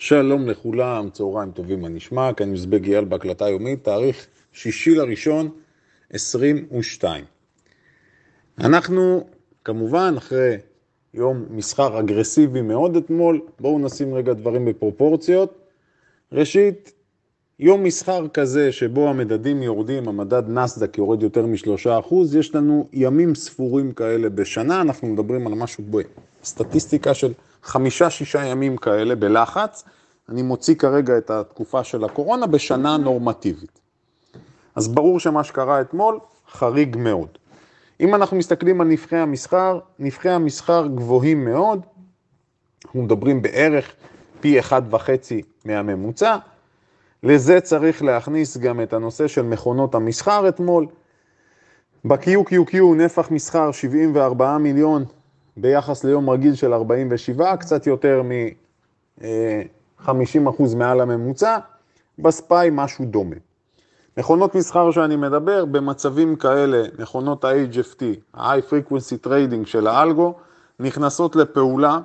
שלום לכולם, צהריים טובים, מה נשמע? כאן מזבג אייל בהקלטה יומית, תאריך שישי לראשון 22. אנחנו כמובן אחרי יום מסחר אגרסיבי מאוד אתמול, בואו נשים רגע דברים בפרופורציות. ראשית, יום מסחר כזה שבו המדדים יורדים, המדד נסדק יורד יותר משלושה אחוז, יש לנו ימים ספורים כאלה בשנה, אנחנו מדברים על משהו בסטטיסטיקה של חמישה-שישה ימים כאלה בלחץ. אני מוציא כרגע את התקופה של הקורונה בשנה נורמטיבית. אז ברור שמה שקרה אתמול חריג מאוד. אם אנחנו מסתכלים על נבחי המסחר, נבחי המסחר גבוהים מאוד, אנחנו מדברים בערך פי אחד וחצי מהממוצע. לזה צריך להכניס גם את הנושא של מכונות המסחר אתמול. ב-QQQ נפח מסחר 74 מיליון ביחס ליום רגיל של 47, קצת יותר מ-50% מעל הממוצע, בספאי משהו דומה. מכונות מסחר שאני מדבר, במצבים כאלה, מכונות ה-HFT, ה-High Frequency Trading של האלגו, נכנסות לפעולה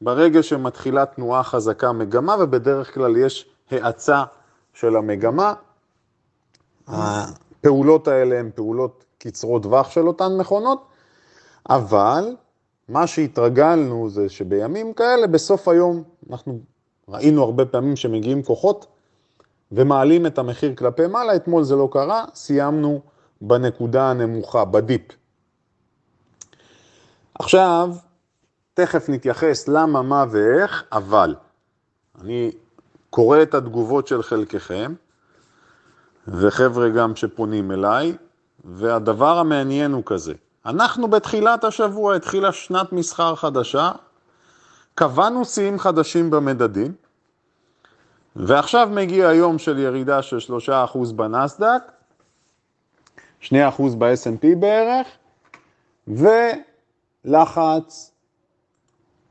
ברגע שמתחילה תנועה חזקה מגמה, ובדרך כלל יש האצה של המגמה. הפעולות האלה הן פעולות קצרות טווח של אותן מכונות, אבל מה שהתרגלנו זה שבימים כאלה, בסוף היום, אנחנו ראינו הרבה פעמים שמגיעים כוחות ומעלים את המחיר כלפי מעלה, אתמול זה לא קרה, סיימנו בנקודה הנמוכה, בדיפ. עכשיו, תכף נתייחס למה, מה ואיך, אבל אני קורא את התגובות של חלקכם, וחבר'ה גם שפונים אליי, והדבר המעניין הוא כזה, אנחנו בתחילת השבוע, התחילה שנת מסחר חדשה, קבענו שיאים חדשים במדדים, ועכשיו מגיע היום של ירידה של 3% בנסדק, 2% ב-S&P בערך, ולחץ,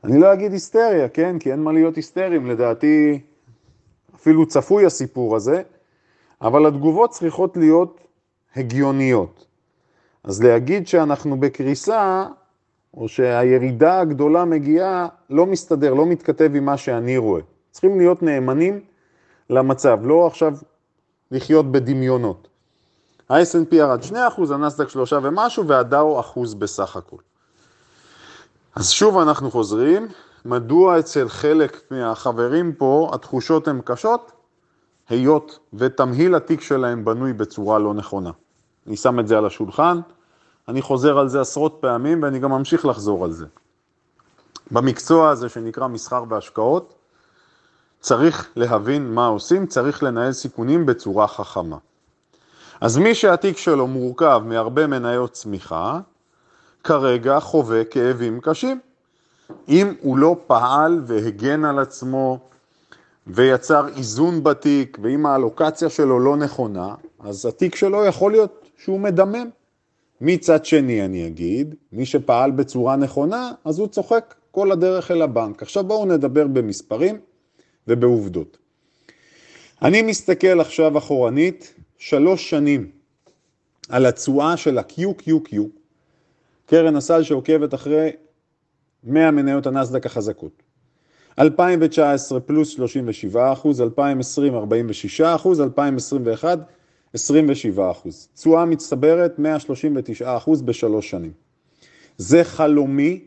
אני לא אגיד היסטריה, כן? כי אין מה להיות היסטריים, לדעתי אפילו צפוי הסיפור הזה, אבל התגובות צריכות להיות הגיוניות. אז להגיד שאנחנו בקריסה, או שהירידה הגדולה מגיעה, לא מסתדר, לא מתכתב עם מה שאני רואה. צריכים להיות נאמנים למצב, לא עכשיו לחיות בדמיונות. ה-S&P ירד 2%, הנסדק 3 ומשהו, והדאו אחוז בסך הכל. אז שוב אנחנו חוזרים, מדוע אצל חלק מהחברים פה התחושות הן קשות? היות ותמהיל התיק שלהם בנוי בצורה לא נכונה. אני שם את זה על השולחן, אני חוזר על זה עשרות פעמים ואני גם ממשיך לחזור על זה. במקצוע הזה שנקרא מסחר והשקעות, צריך להבין מה עושים, צריך לנהל סיכונים בצורה חכמה. אז מי שהתיק שלו מורכב מהרבה מניות צמיחה, כרגע חווה כאבים קשים. אם הוא לא פעל והגן על עצמו ויצר איזון בתיק, ואם האלוקציה שלו לא נכונה, אז התיק שלו יכול להיות שהוא מדמם. מצד שני אני אגיד, מי שפעל בצורה נכונה, אז הוא צוחק כל הדרך אל הבנק. עכשיו בואו נדבר במספרים ובעובדות. אני מסתכל עכשיו אחורנית שלוש שנים על התשואה של ה-QQQ, קרן הסל שעוקבת אחרי 100 מניות הנסדק החזקות. 2019 פלוס 37 אחוז, 2020 46 אחוז, 2021 27 אחוז. תשואה מצטברת 139 אחוז בשלוש שנים. זה חלומי,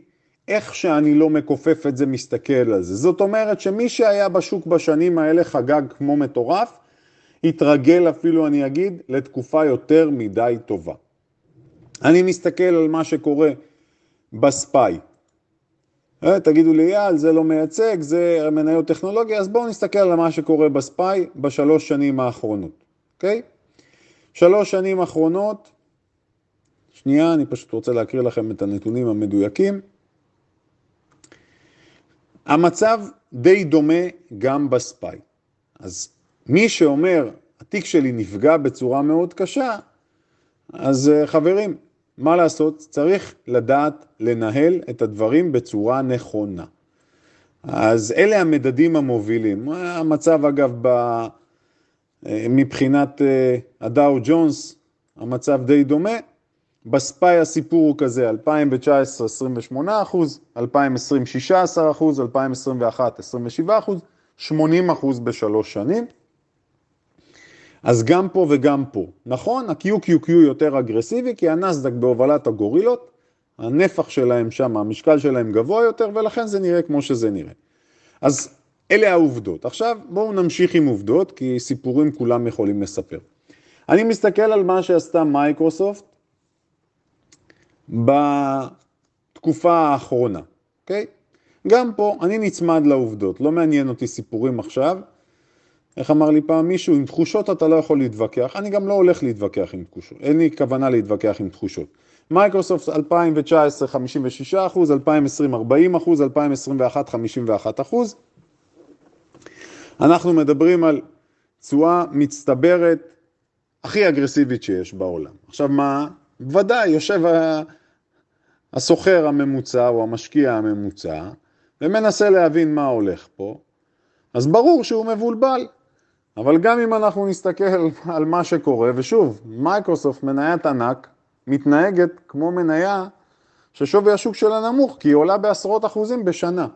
איך שאני לא מכופף את זה, מסתכל על זה. זאת אומרת שמי שהיה בשוק בשנים האלה חגג כמו מטורף, התרגל אפילו, אני אגיד, לתקופה יותר מדי טובה. אני מסתכל על מה שקורה בספאי. אה, תגידו לי, יאל, זה לא מייצג, זה מניות טכנולוגיה, אז בואו נסתכל על מה שקורה בספאי בשלוש שנים האחרונות, אוקיי? שלוש שנים אחרונות, שנייה, אני פשוט רוצה להקריא לכם את הנתונים המדויקים. המצב די דומה גם בספאי. אז מי שאומר, התיק שלי נפגע בצורה מאוד קשה, אז אה, חברים, מה לעשות? צריך לדעת לנהל את הדברים בצורה נכונה. אז אלה המדדים המובילים. המצב אגב ב... מבחינת אה, הדאו ג'ונס המצב די דומה. בספאי הסיפור הוא כזה, 2019 28 אחוז, 2020 16 אחוז, 2021 27 אחוז, 80 אחוז בשלוש שנים. אז גם פה וגם פה. נכון, ה-QQQ יותר אגרסיבי, כי הנסדק בהובלת הגורילות, הנפח שלהם שם, המשקל שלהם גבוה יותר, ולכן זה נראה כמו שזה נראה. אז אלה העובדות. עכשיו בואו נמשיך עם עובדות, כי סיפורים כולם יכולים לספר. אני מסתכל על מה שעשתה מייקרוסופט בתקופה האחרונה, אוקיי? גם פה אני נצמד לעובדות, לא מעניין אותי סיפורים עכשיו. איך אמר לי פעם מישהו, עם תחושות אתה לא יכול להתווכח, אני גם לא הולך להתווכח עם תחושות, אין לי כוונה להתווכח עם תחושות. מייקרוסופט 2019 56 אחוז, 2020 40 אחוז, 2021 51 אחוז. אנחנו מדברים על תשואה מצטברת הכי אגרסיבית שיש בעולם. עכשיו מה? ודאי, יושב הסוחר הממוצע או המשקיע הממוצע ומנסה להבין מה הולך פה, אז ברור שהוא מבולבל. אבל גם אם אנחנו נסתכל על מה שקורה, ושוב, מייקרוסופט, מניית ענק, מתנהגת כמו מניה ששווי השוק שלה נמוך, כי היא עולה בעשרות אחוזים בשנה.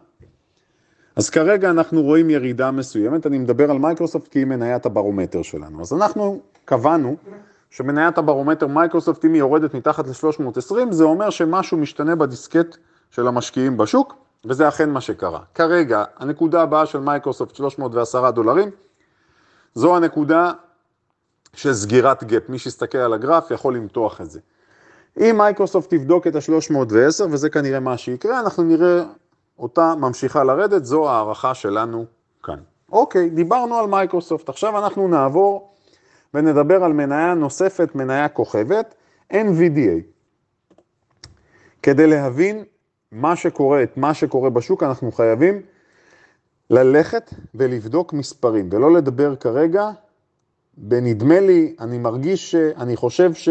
אז כרגע אנחנו רואים ירידה מסוימת, אני מדבר על מייקרוסופט כי היא מניית הברומטר שלנו. אז אנחנו קבענו שמניית הברומטר מייקרוסופט, אם היא יורדת מתחת ל-320, זה אומר שמשהו משתנה בדיסקט של המשקיעים בשוק, וזה אכן מה שקרה. כרגע, הנקודה הבאה של מייקרוסופט 310 דולרים, זו הנקודה של סגירת gap. מי שיסתכל על הגרף יכול למתוח את זה. אם מייקרוסופט תבדוק את ה-310, וזה כנראה מה שיקרה, אנחנו נראה אותה ממשיכה לרדת, זו הערכה שלנו כאן. אוקיי, דיברנו על מייקרוסופט, עכשיו אנחנו נעבור ונדבר על מניה נוספת, מניה כוכבת, NVDA. כדי להבין מה שקורה, את מה שקורה בשוק, אנחנו חייבים ללכת ולבדוק מספרים, ולא לדבר כרגע בנדמה לי, אני מרגיש, אני חושב ש...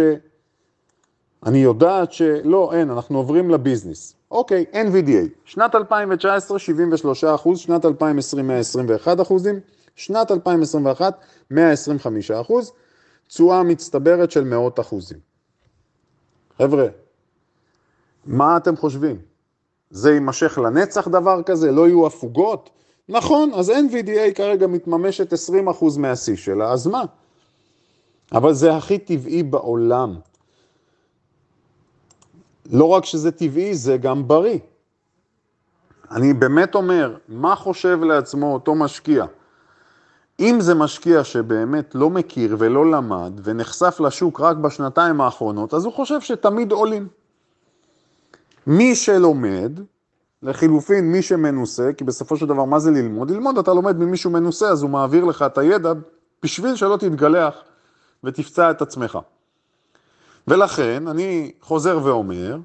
אני יודעת שלא, אין, אנחנו עוברים לביזנס. אוקיי, NVDA, שנת 2019 73 אחוז, שנת 2020 121 אחוזים, שנת 2021 125 אחוז, תשואה מצטברת של מאות אחוזים. חבר'ה, מה אתם חושבים? זה יימשך לנצח דבר כזה? לא יהיו הפוגות? נכון, אז NVDA כרגע מתממשת 20% מהשיא שלה, אז מה? אבל זה הכי טבעי בעולם. לא רק שזה טבעי, זה גם בריא. אני באמת אומר, מה חושב לעצמו אותו משקיע? אם זה משקיע שבאמת לא מכיר ולא למד ונחשף לשוק רק בשנתיים האחרונות, אז הוא חושב שתמיד עולים. מי שלומד, לחילופין, מי שמנוסה, כי בסופו של דבר, מה זה ללמוד? ללמוד, אתה לומד ממישהו מנוסה, אז הוא מעביר לך את הידע בשביל שלא תתגלח ותפצע את עצמך. ולכן, אני חוזר ואומר,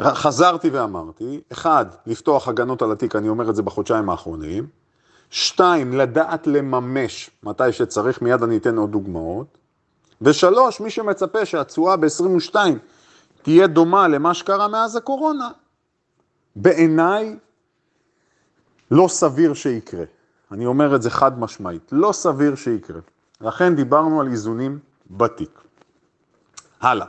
חזרתי ואמרתי, אחד, לפתוח הגנות על התיק, אני אומר את זה בחודשיים האחרונים, שתיים, לדעת לממש מתי שצריך, מיד אני אתן עוד דוגמאות, ושלוש, מי שמצפה שהתשואה ב-22 תהיה דומה למה שקרה מאז הקורונה, בעיניי לא סביר שיקרה. אני אומר את זה חד משמעית, לא סביר שיקרה. לכן דיברנו על איזונים בתיק. הלאה.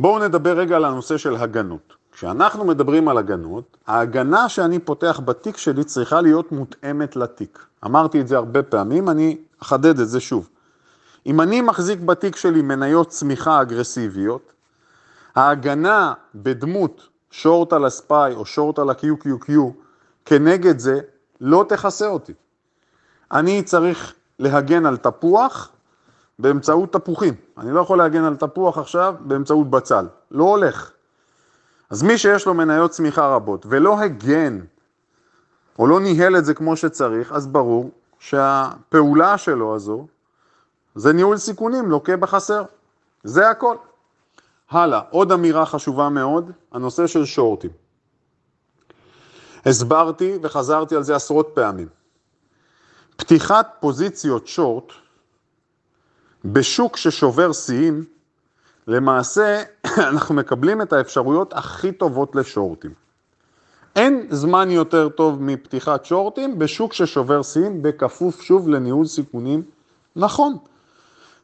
בואו נדבר רגע על הנושא של הגנות. כשאנחנו מדברים על הגנות, ההגנה שאני פותח בתיק שלי צריכה להיות מותאמת לתיק. אמרתי את זה הרבה פעמים, אני אחדד את זה שוב. אם אני מחזיק בתיק שלי מניות צמיחה אגרסיביות, ההגנה בדמות שורט על הספאי או שורט על ה-QQQ כנגד זה לא תכסה אותי. אני צריך להגן על תפוח באמצעות תפוחים. אני לא יכול להגן על תפוח עכשיו באמצעות בצל. לא הולך. אז מי שיש לו מניות צמיחה רבות ולא הגן או לא ניהל את זה כמו שצריך, אז ברור שהפעולה שלו הזו זה ניהול סיכונים, לוקה בחסר. זה הכל. הלאה, עוד אמירה חשובה מאוד, הנושא של שורטים. הסברתי וחזרתי על זה עשרות פעמים. פתיחת פוזיציות שורט בשוק ששובר שיאים, למעשה אנחנו מקבלים את האפשרויות הכי טובות לשורטים. אין זמן יותר טוב מפתיחת שורטים בשוק ששובר שיאים, בכפוף שוב לניהול סיכונים נכון.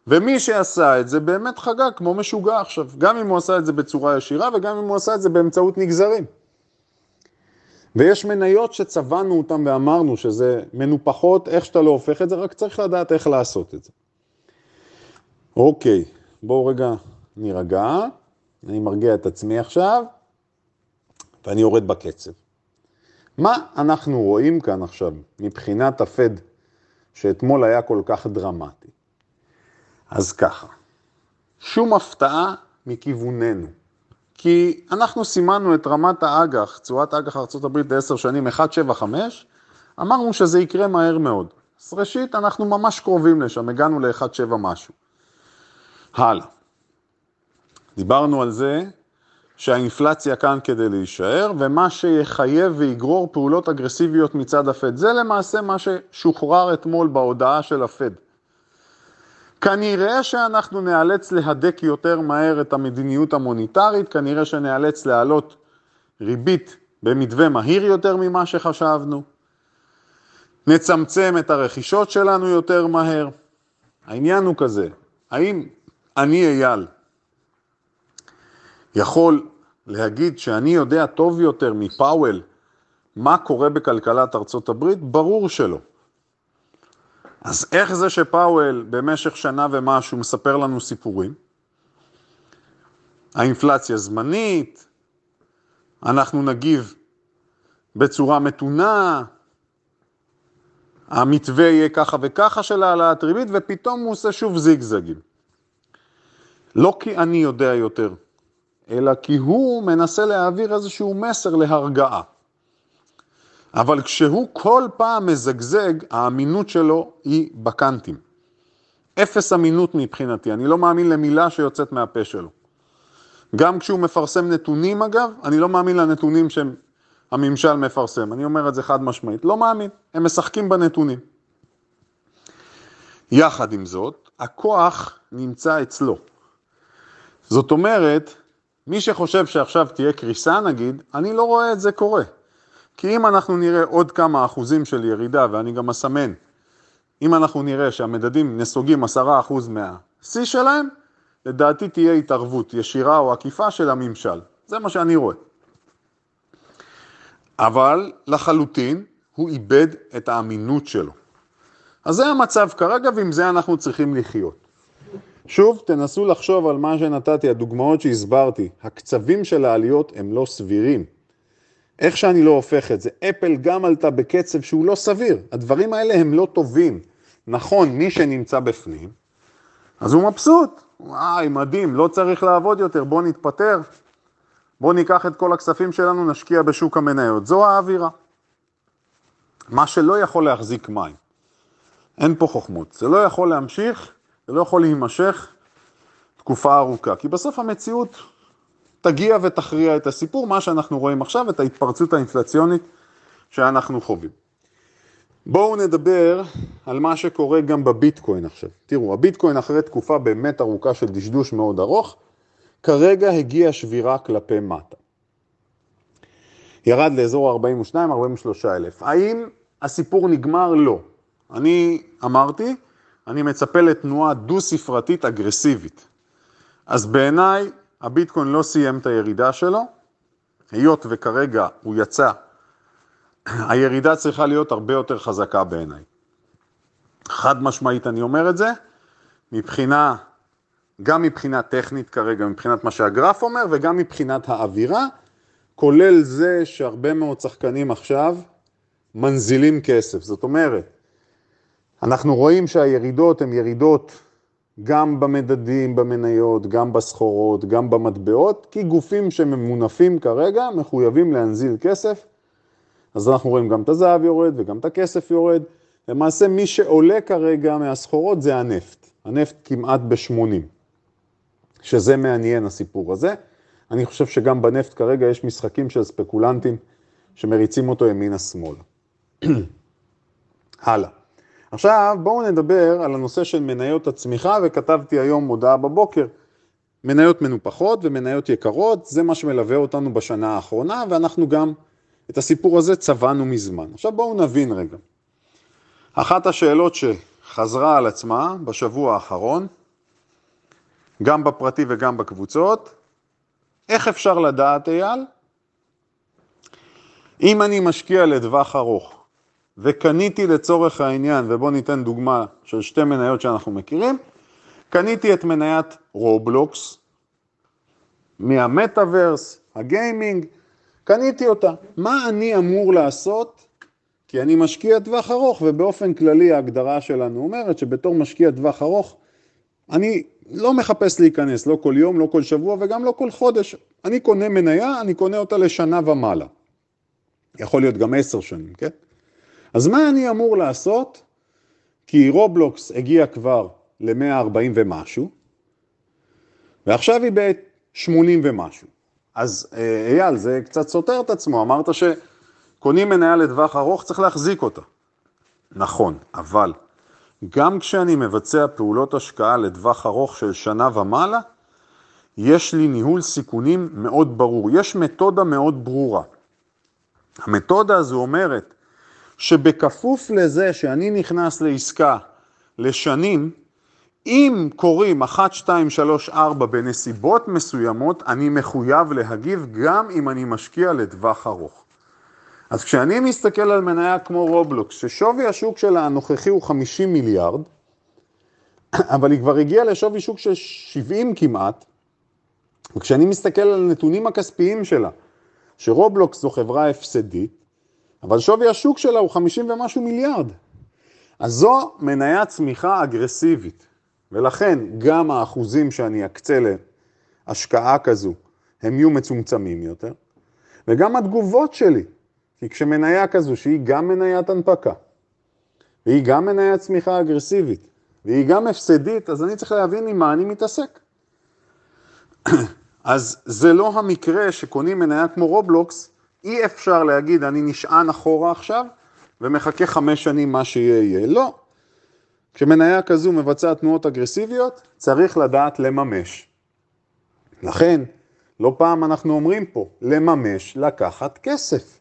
ומי שעשה את זה באמת חגג כמו משוגע עכשיו, גם אם הוא עשה את זה בצורה ישירה וגם אם הוא עשה את זה באמצעות נגזרים. ויש מניות שצבענו אותן ואמרנו שזה מנופחות, איך שאתה לא הופך את זה, רק צריך לדעת איך לעשות את זה. אוקיי, בואו רגע נירגע, אני מרגיע את עצמי עכשיו, ואני יורד בקצב. מה אנחנו רואים כאן עכשיו מבחינת הפד שאתמול היה כל כך דרמטי? אז ככה, שום הפתעה מכיווננו. כי אנחנו סימנו את רמת האג"ח, תשואת אג"ח ארה"ב ל-10 שנים 1.75, אמרנו שזה יקרה מהר מאוד. אז ראשית, אנחנו ממש קרובים לשם, הגענו ל-1.7 משהו. הלאה. דיברנו על זה שהאינפלציה כאן כדי להישאר, ומה שיחייב ויגרור פעולות אגרסיביות מצד הפד. זה למעשה מה ששוחרר אתמול בהודעה של הפד. כנראה שאנחנו נאלץ להדק יותר מהר את המדיניות המוניטרית, כנראה שנאלץ להעלות ריבית במתווה מהיר יותר ממה שחשבנו, נצמצם את הרכישות שלנו יותר מהר. העניין הוא כזה, האם אני אייל יכול להגיד שאני יודע טוב יותר מפאוול מה קורה בכלכלת ארצות הברית? ברור שלא. אז איך זה שפאוול במשך שנה ומשהו מספר לנו סיפורים? האינפלציה זמנית, אנחנו נגיב בצורה מתונה, המתווה יהיה ככה וככה של העלאת ריבית, ופתאום הוא עושה שוב זיגזגים. לא כי אני יודע יותר, אלא כי הוא מנסה להעביר איזשהו מסר להרגעה. אבל כשהוא כל פעם מזגזג, האמינות שלו היא בקנטים. אפס אמינות מבחינתי, אני לא מאמין למילה שיוצאת מהפה שלו. גם כשהוא מפרסם נתונים אגב, אני לא מאמין לנתונים שהממשל מפרסם, אני אומר את זה חד משמעית, לא מאמין, הם משחקים בנתונים. יחד עם זאת, הכוח נמצא אצלו. זאת אומרת, מי שחושב שעכשיו תהיה קריסה נגיד, אני לא רואה את זה קורה. כי אם אנחנו נראה עוד כמה אחוזים של ירידה, ואני גם אסמן, אם אנחנו נראה שהמדדים נסוגים עשרה אחוז מהשיא שלהם, לדעתי תהיה התערבות ישירה או עקיפה של הממשל. זה מה שאני רואה. אבל לחלוטין הוא איבד את האמינות שלו. אז זה המצב כרגע ועם זה אנחנו צריכים לחיות. שוב, תנסו לחשוב על מה שנתתי, הדוגמאות שהסברתי. הקצבים של העליות הם לא סבירים. איך שאני לא הופך את זה, אפל גם עלתה בקצב שהוא לא סביר. הדברים האלה הם לא טובים. נכון, מי שנמצא בפנים, אז הוא מבסוט. וואי, מדהים, לא צריך לעבוד יותר, בוא נתפטר. בוא ניקח את כל הכספים שלנו, נשקיע בשוק המניות. זו האווירה. מה שלא יכול להחזיק מים. אין פה חוכמות. זה לא יכול להמשיך, זה לא יכול להימשך תקופה ארוכה. כי בסוף המציאות תגיע ותכריע את הסיפור, מה שאנחנו רואים עכשיו, את ההתפרצות האינפלציונית שאנחנו חווים. בואו נדבר על מה שקורה גם בביטקוין עכשיו. תראו, הביטקוין אחרי תקופה באמת ארוכה של דשדוש מאוד ארוך, כרגע הגיע שבירה כלפי מטה. ירד לאזור ה-42-43 אלף. האם הסיפור נגמר? לא. אני אמרתי, אני מצפה לתנועה דו-ספרתית אגרסיבית. אז בעיניי הביטקוין לא סיים את הירידה שלו, היות וכרגע הוא יצא, הירידה צריכה להיות הרבה יותר חזקה בעיניי. חד משמעית אני אומר את זה, מבחינה, גם מבחינה טכנית כרגע, מבחינת מה שהגרף אומר, וגם מבחינת האווירה, כולל זה שהרבה מאוד שחקנים עכשיו מנזילים כסף. זאת אומרת, אנחנו רואים שהירידות הן ירידות גם במדדים, במניות, גם בסחורות, גם במטבעות, כי גופים שממונפים כרגע מחויבים להנזיל כסף. אז אנחנו רואים גם את הזהב יורד וגם את הכסף יורד. למעשה מי שעולה כרגע מהסחורות זה הנפט. הנפט כמעט ב-80, שזה מעניין הסיפור הזה. אני חושב שגם בנפט כרגע יש משחקים של ספקולנטים שמריצים אותו ימינה-שמאלה. הלאה. עכשיו בואו נדבר על הנושא של מניות הצמיחה, וכתבתי היום מודעה בבוקר, מניות מנופחות ומניות יקרות, זה מה שמלווה אותנו בשנה האחרונה, ואנחנו גם את הסיפור הזה צבענו מזמן. עכשיו בואו נבין רגע. אחת השאלות שחזרה על עצמה בשבוע האחרון, גם בפרטי וגם בקבוצות, איך אפשר לדעת, אייל, אם אני משקיע לטווח ארוך וקניתי לצורך העניין, ובואו ניתן דוגמה של שתי מניות שאנחנו מכירים, קניתי את מניית רובלוקס מהמטאוורס, הגיימינג, קניתי אותה. מה אני אמור לעשות? כי אני משקיע טווח ארוך, ובאופן כללי ההגדרה שלנו אומרת שבתור משקיע טווח ארוך, אני לא מחפש להיכנס, לא כל יום, לא כל שבוע וגם לא כל חודש. אני קונה מניה, אני קונה אותה לשנה ומעלה. יכול להיות גם עשר שנים, כן? אז מה אני אמור לעשות? כי רובלוקס הגיע כבר ל-140 ומשהו, ועכשיו היא ב-80 ומשהו. אז אה, אייל, זה קצת סותר את עצמו, אמרת שקונים מניה לטווח ארוך, צריך להחזיק אותה. נכון, אבל גם כשאני מבצע פעולות השקעה לטווח ארוך של שנה ומעלה, יש לי ניהול סיכונים מאוד ברור. יש מתודה מאוד ברורה. המתודה הזו אומרת שבכפוף לזה שאני נכנס לעסקה לשנים, אם קוראים 1, 2, 3, 4 בנסיבות מסוימות, אני מחויב להגיב גם אם אני משקיע לטווח ארוך. אז כשאני מסתכל על מניה כמו רובלוקס, ששווי השוק שלה הנוכחי הוא 50 מיליארד, אבל היא כבר הגיעה לשווי שוק של 70 כמעט, וכשאני מסתכל על הנתונים הכספיים שלה, שרובלוקס זו חברה הפסדית, אבל שווי השוק שלה הוא 50 ומשהו מיליארד. אז זו מניה צמיחה אגרסיבית, ולכן גם האחוזים שאני אקצה להשקעה כזו, הם יהיו מצומצמים יותר, וגם התגובות שלי, כי כשמניה כזו, שהיא גם מניית הנפקה, והיא גם מניית צמיחה אגרסיבית, והיא גם הפסדית, אז אני צריך להבין עם מה אני מתעסק. אז זה לא המקרה שקונים מניה כמו רובלוקס, אי אפשר להגיד אני נשען אחורה עכשיו ומחכה חמש שנים מה שיהיה יהיה. לא. כשמניה כזו מבצעת תנועות אגרסיביות, צריך לדעת לממש. לכן, לא פעם אנחנו אומרים פה, לממש, לקחת כסף.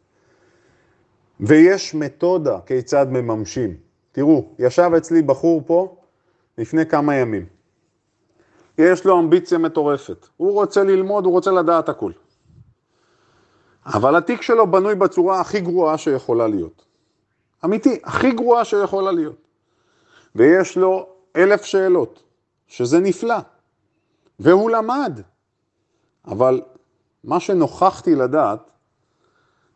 ויש מתודה כיצד מממשים. תראו, ישב אצלי בחור פה לפני כמה ימים. יש לו אמביציה מטורפת. הוא רוצה ללמוד, הוא רוצה לדעת הכול. אבל התיק שלו בנוי בצורה הכי גרועה שיכולה להיות. אמיתי, הכי גרועה שיכולה להיות. ויש לו אלף שאלות, שזה נפלא. והוא למד. אבל מה שנוכחתי לדעת,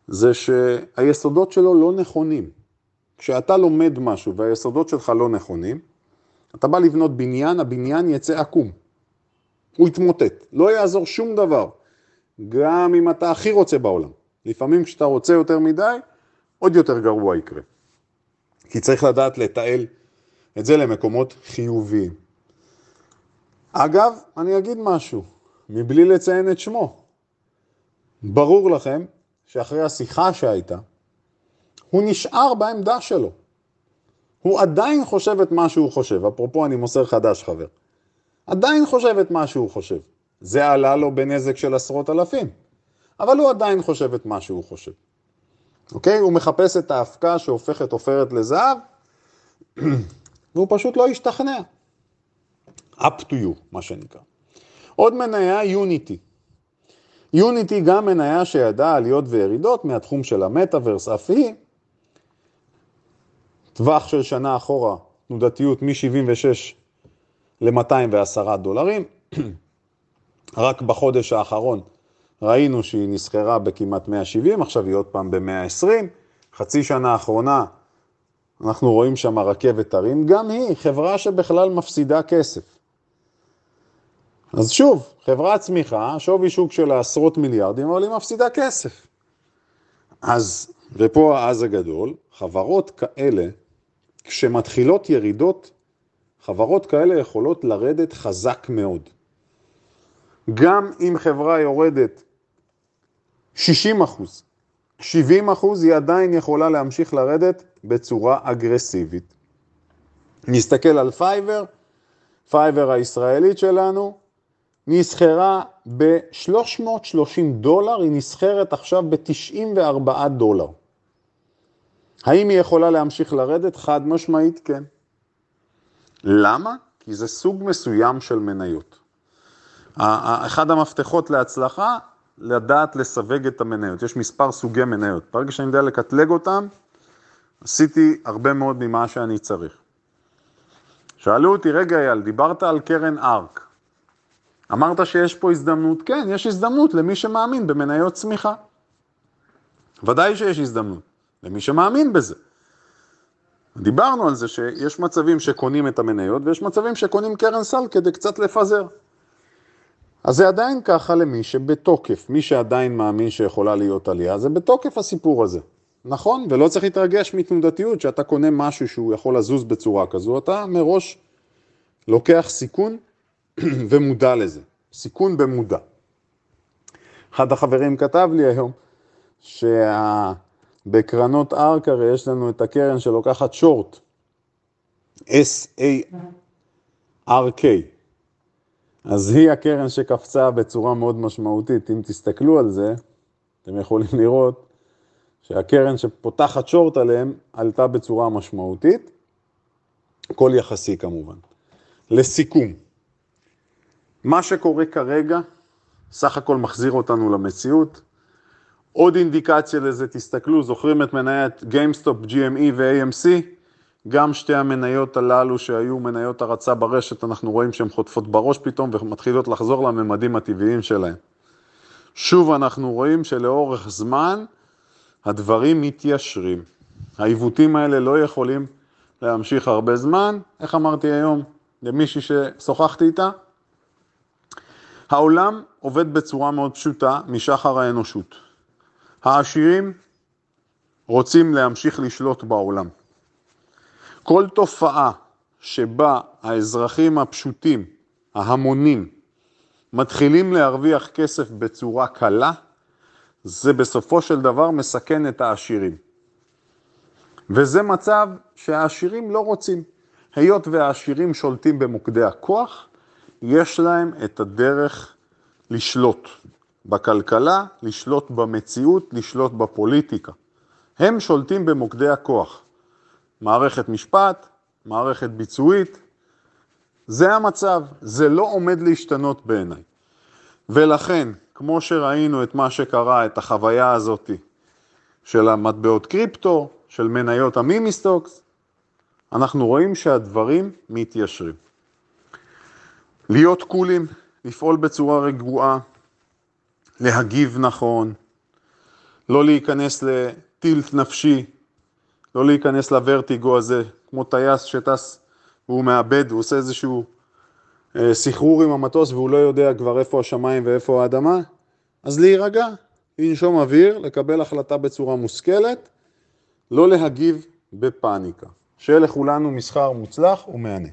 זה שהיסודות שלו לא נכונים. כשאתה לומד משהו והיסודות שלך לא נכונים, אתה בא לבנות בניין, הבניין יצא עקום. הוא יתמוטט, לא יעזור שום דבר. גם אם אתה הכי רוצה בעולם. לפעמים כשאתה רוצה יותר מדי, עוד יותר גרוע יקרה. כי צריך לדעת לתעל את זה למקומות חיוביים. אגב, אני אגיד משהו, מבלי לציין את שמו. ברור לכם שאחרי השיחה שהייתה, הוא נשאר בעמדה שלו. הוא עדיין חושב את מה שהוא חושב, אפרופו אני מוסר חדש חבר. עדיין חושב את מה שהוא חושב. זה עלה לו בנזק של עשרות אלפים, אבל הוא עדיין חושב את מה שהוא חושב. אוקיי? הוא מחפש את האבקה שהופכת עופרת לזהב, והוא פשוט לא השתכנע. up to you, מה שנקרא. עוד מניה, יוניטי. יוניטי גם מניה שידעה עליות וירידות מהתחום של המטאוורס, אף היא, טווח של שנה אחורה, תנודתיות מ-76 ל-210 דולרים. רק בחודש האחרון ראינו שהיא נסחרה בכמעט 170, עכשיו היא עוד פעם ב-120. חצי שנה האחרונה אנחנו רואים שם רכבת הרים, גם היא חברה שבכלל מפסידה כסף. אז שוב, חברת צמיחה, שווי שוק של עשרות מיליארדים, אבל היא מפסידה כסף. אז, ופה האז הגדול, חברות כאלה, כשמתחילות ירידות, חברות כאלה יכולות לרדת חזק מאוד. גם אם חברה יורדת 60 אחוז, 70 אחוז, היא עדיין יכולה להמשיך לרדת בצורה אגרסיבית. נסתכל על פייבר, פייבר הישראלית שלנו, נסחרה ב-330 דולר, היא נסחרת עכשיו ב-94 דולר. האם היא יכולה להמשיך לרדת? חד משמעית כן. למה? כי זה סוג מסוים של מניות. אחד המפתחות להצלחה לדעת לסווג את המניות. יש מספר סוגי מניות. ברגע שאני יודע לקטלג אותם, עשיתי הרבה מאוד ממה שאני צריך. שאלו אותי, רגע אייל, דיברת על קרן ארק. אמרת שיש פה הזדמנות? כן, יש הזדמנות למי שמאמין במניות צמיחה. ודאי שיש הזדמנות, למי שמאמין בזה. דיברנו על זה שיש מצבים שקונים את המניות ויש מצבים שקונים קרן סל כדי קצת לפזר. אז זה עדיין ככה למי שבתוקף, מי שעדיין מאמין שיכולה להיות עלייה, זה בתוקף הסיפור הזה. נכון? ולא צריך להתרגש מתנודתיות, שאתה קונה משהו שהוא יכול לזוז בצורה כזו, אתה מראש לוקח סיכון ומודע לזה. סיכון במודע. אחד החברים כתב לי היום שבקרנות ארק הרי יש לנו את הקרן שלוקחת שורט, S-A-R-K. אז היא הקרן שקפצה בצורה מאוד משמעותית. אם תסתכלו על זה, אתם יכולים לראות שהקרן שפותחת שורט עליהם עלתה בצורה משמעותית, הכל יחסי כמובן. לסיכום, מה שקורה כרגע סך הכל מחזיר אותנו למציאות. עוד אינדיקציה לזה, תסתכלו, זוכרים את מניית GameStop, GME ו-AMC? גם שתי המניות הללו שהיו מניות הרצה ברשת, אנחנו רואים שהן חוטפות בראש פתאום ומתחילות לחזור לממדים הטבעיים שלהן. שוב אנחנו רואים שלאורך זמן הדברים מתיישרים. העיוותים האלה לא יכולים להמשיך הרבה זמן. איך אמרתי היום למישהי ששוחחתי איתה? העולם עובד בצורה מאוד פשוטה משחר האנושות. העשירים רוצים להמשיך לשלוט בעולם. כל תופעה שבה האזרחים הפשוטים, ההמונים, מתחילים להרוויח כסף בצורה קלה, זה בסופו של דבר מסכן את העשירים. וזה מצב שהעשירים לא רוצים. היות והעשירים שולטים במוקדי הכוח, יש להם את הדרך לשלוט בכלכלה, לשלוט במציאות, לשלוט בפוליטיקה. הם שולטים במוקדי הכוח. מערכת משפט, מערכת ביצועית, זה המצב, זה לא עומד להשתנות בעיניי. ולכן, כמו שראינו את מה שקרה, את החוויה הזאת של המטבעות קריפטו, של מניות ה meme stocks, אנחנו רואים שהדברים מתיישרים. להיות קולים, לפעול בצורה רגועה, להגיב נכון, לא להיכנס ל tilt נפשי, לא להיכנס לוורטיגו הזה, כמו טייס שטס והוא מאבד, הוא עושה איזשהו אה, סחרור עם המטוס והוא לא יודע כבר איפה השמיים ואיפה האדמה, אז להירגע, לנשום אוויר, לקבל החלטה בצורה מושכלת, לא להגיב בפאניקה. שיהיה לכולנו מסחר מוצלח ומהנה.